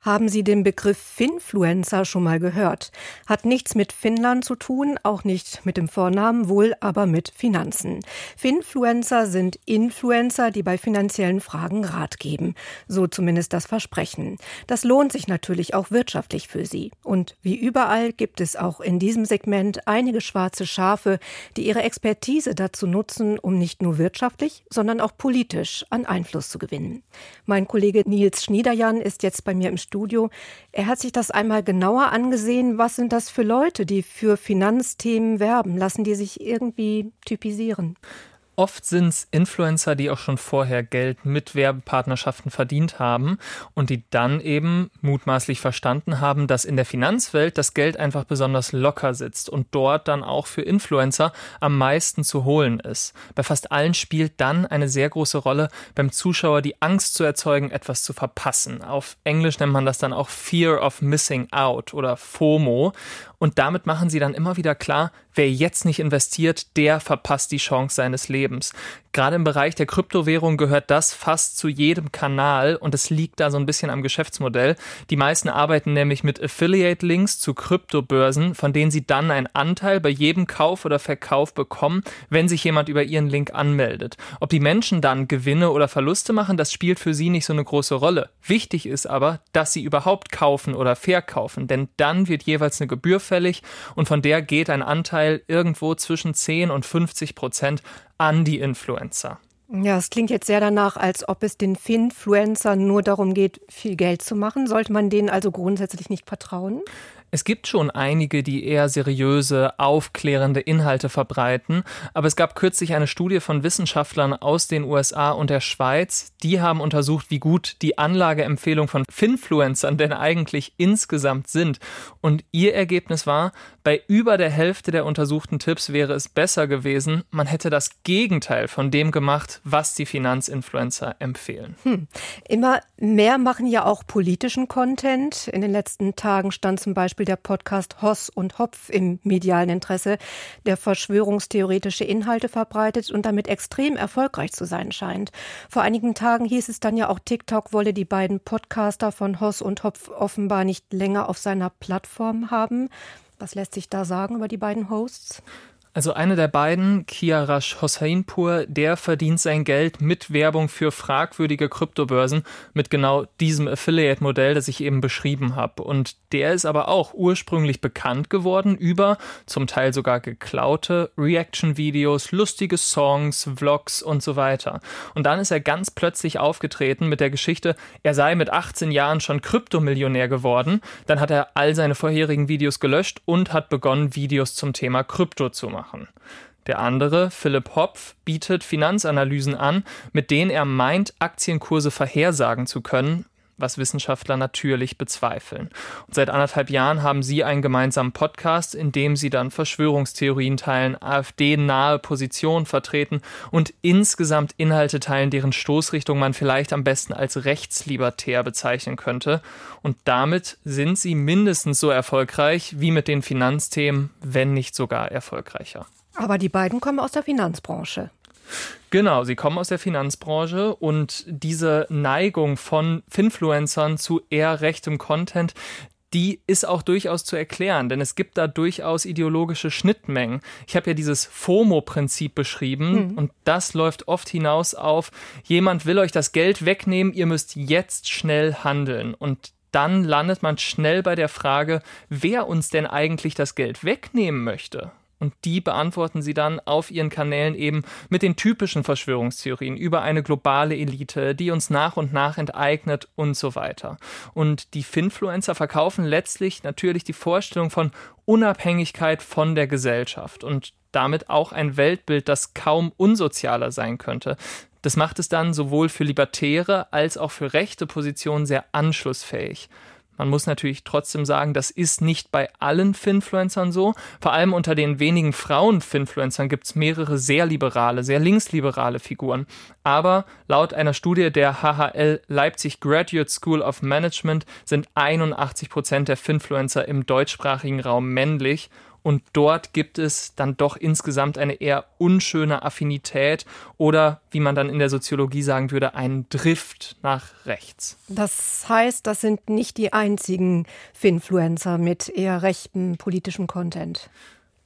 haben Sie den Begriff Finfluencer schon mal gehört? Hat nichts mit Finnland zu tun, auch nicht mit dem Vornamen, wohl aber mit Finanzen. Finfluencer sind Influencer, die bei finanziellen Fragen Rat geben. So zumindest das Versprechen. Das lohnt sich natürlich auch wirtschaftlich für sie. Und wie überall gibt es auch in diesem Segment einige schwarze Schafe, die ihre Expertise dazu nutzen, um nicht nur wirtschaftlich, sondern auch politisch an Einfluss zu gewinnen. Mein Kollege Nils Schniederjan ist jetzt bei mir im Studio. Er hat sich das einmal genauer angesehen. Was sind das für Leute, die für Finanzthemen werben? Lassen die sich irgendwie typisieren? Oft sind es Influencer, die auch schon vorher Geld mit Werbepartnerschaften verdient haben und die dann eben mutmaßlich verstanden haben, dass in der Finanzwelt das Geld einfach besonders locker sitzt und dort dann auch für Influencer am meisten zu holen ist. Bei fast allen spielt dann eine sehr große Rolle beim Zuschauer die Angst zu erzeugen, etwas zu verpassen. Auf Englisch nennt man das dann auch Fear of Missing Out oder FOMO. Und damit machen sie dann immer wieder klar, wer jetzt nicht investiert, der verpasst die Chance seines Lebens. Gerade im Bereich der Kryptowährung gehört das fast zu jedem Kanal und es liegt da so ein bisschen am Geschäftsmodell. Die meisten arbeiten nämlich mit Affiliate-Links zu Kryptobörsen, von denen sie dann einen Anteil bei jedem Kauf oder Verkauf bekommen, wenn sich jemand über ihren Link anmeldet. Ob die Menschen dann Gewinne oder Verluste machen, das spielt für sie nicht so eine große Rolle. Wichtig ist aber, dass sie überhaupt kaufen oder verkaufen, denn dann wird jeweils eine Gebühr fällig und von der geht ein Anteil irgendwo zwischen 10 und 50 Prozent an die Influencer. Ja, es klingt jetzt sehr danach, als ob es den Finfluencern nur darum geht, viel Geld zu machen. Sollte man denen also grundsätzlich nicht vertrauen? Es gibt schon einige, die eher seriöse, aufklärende Inhalte verbreiten, aber es gab kürzlich eine Studie von Wissenschaftlern aus den USA und der Schweiz, die haben untersucht, wie gut die Anlageempfehlungen von Finfluencern denn eigentlich insgesamt sind. Und ihr Ergebnis war, bei über der Hälfte der untersuchten Tipps wäre es besser gewesen, man hätte das Gegenteil von dem gemacht, was die Finanzinfluencer empfehlen. Hm. Immer mehr machen ja auch politischen Content. In den letzten Tagen stand zum Beispiel Beispiel der Podcast Hoss und Hopf im medialen Interesse, der verschwörungstheoretische Inhalte verbreitet und damit extrem erfolgreich zu sein scheint. Vor einigen Tagen hieß es dann ja auch, TikTok wolle die beiden Podcaster von Hoss und Hopf offenbar nicht länger auf seiner Plattform haben. Was lässt sich da sagen über die beiden Hosts? Also einer der beiden, Kiarash Hossainpur, der verdient sein Geld mit Werbung für fragwürdige Kryptobörsen mit genau diesem Affiliate-Modell, das ich eben beschrieben habe. Und der ist aber auch ursprünglich bekannt geworden über zum Teil sogar geklaute Reaction-Videos, lustige Songs, Vlogs und so weiter. Und dann ist er ganz plötzlich aufgetreten mit der Geschichte, er sei mit 18 Jahren schon Kryptomillionär geworden. Dann hat er all seine vorherigen Videos gelöscht und hat begonnen, Videos zum Thema Krypto zu machen machen. Der andere, Philipp Hopf, bietet Finanzanalysen an, mit denen er meint, Aktienkurse vorhersagen zu können, was Wissenschaftler natürlich bezweifeln. Und seit anderthalb Jahren haben sie einen gemeinsamen Podcast, in dem sie dann Verschwörungstheorien teilen, AfD-nahe Positionen vertreten und insgesamt Inhalte teilen, deren Stoßrichtung man vielleicht am besten als rechtslibertär bezeichnen könnte. Und damit sind sie mindestens so erfolgreich wie mit den Finanzthemen, wenn nicht sogar erfolgreicher. Aber die beiden kommen aus der Finanzbranche. Genau, sie kommen aus der Finanzbranche und diese Neigung von Finfluencern zu eher rechtem Content, die ist auch durchaus zu erklären, denn es gibt da durchaus ideologische Schnittmengen. Ich habe ja dieses FOMO-Prinzip beschrieben mhm. und das läuft oft hinaus auf, jemand will euch das Geld wegnehmen, ihr müsst jetzt schnell handeln und dann landet man schnell bei der Frage, wer uns denn eigentlich das Geld wegnehmen möchte. Und die beantworten sie dann auf ihren Kanälen eben mit den typischen Verschwörungstheorien über eine globale Elite, die uns nach und nach enteignet und so weiter. Und die Finfluencer verkaufen letztlich natürlich die Vorstellung von Unabhängigkeit von der Gesellschaft und damit auch ein Weltbild, das kaum unsozialer sein könnte. Das macht es dann sowohl für libertäre als auch für rechte Positionen sehr anschlussfähig. Man muss natürlich trotzdem sagen, das ist nicht bei allen Finfluencern so. Vor allem unter den wenigen Frauen-Finfluencern gibt es mehrere sehr liberale, sehr linksliberale Figuren. Aber laut einer Studie der HHL Leipzig Graduate School of Management sind 81 Prozent der Finfluencer im deutschsprachigen Raum männlich Und dort gibt es dann doch insgesamt eine eher unschöne Affinität oder, wie man dann in der Soziologie sagen würde, einen Drift nach rechts. Das heißt, das sind nicht die einzigen Finfluencer mit eher rechtem politischem Content.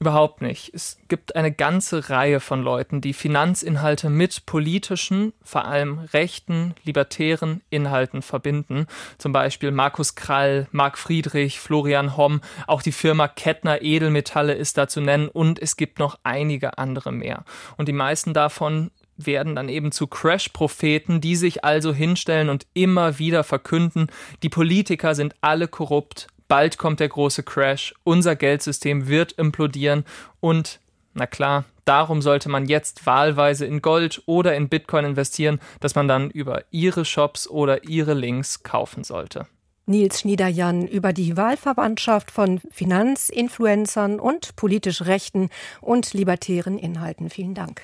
Überhaupt nicht. Es gibt eine ganze Reihe von Leuten, die Finanzinhalte mit politischen, vor allem rechten, libertären Inhalten verbinden. Zum Beispiel Markus Krall, Marc Friedrich, Florian Homm, auch die Firma Kettner Edelmetalle ist da zu nennen und es gibt noch einige andere mehr. Und die meisten davon werden dann eben zu Crash-Propheten, die sich also hinstellen und immer wieder verkünden, die Politiker sind alle korrupt, bald kommt der große Crash, unser Geldsystem wird implodieren und, na klar, darum sollte man jetzt wahlweise in Gold oder in Bitcoin investieren, dass man dann über ihre Shops oder ihre Links kaufen sollte. Nils Schniederjan über die Wahlverwandtschaft von Finanzinfluencern und politisch rechten und libertären Inhalten. Vielen Dank.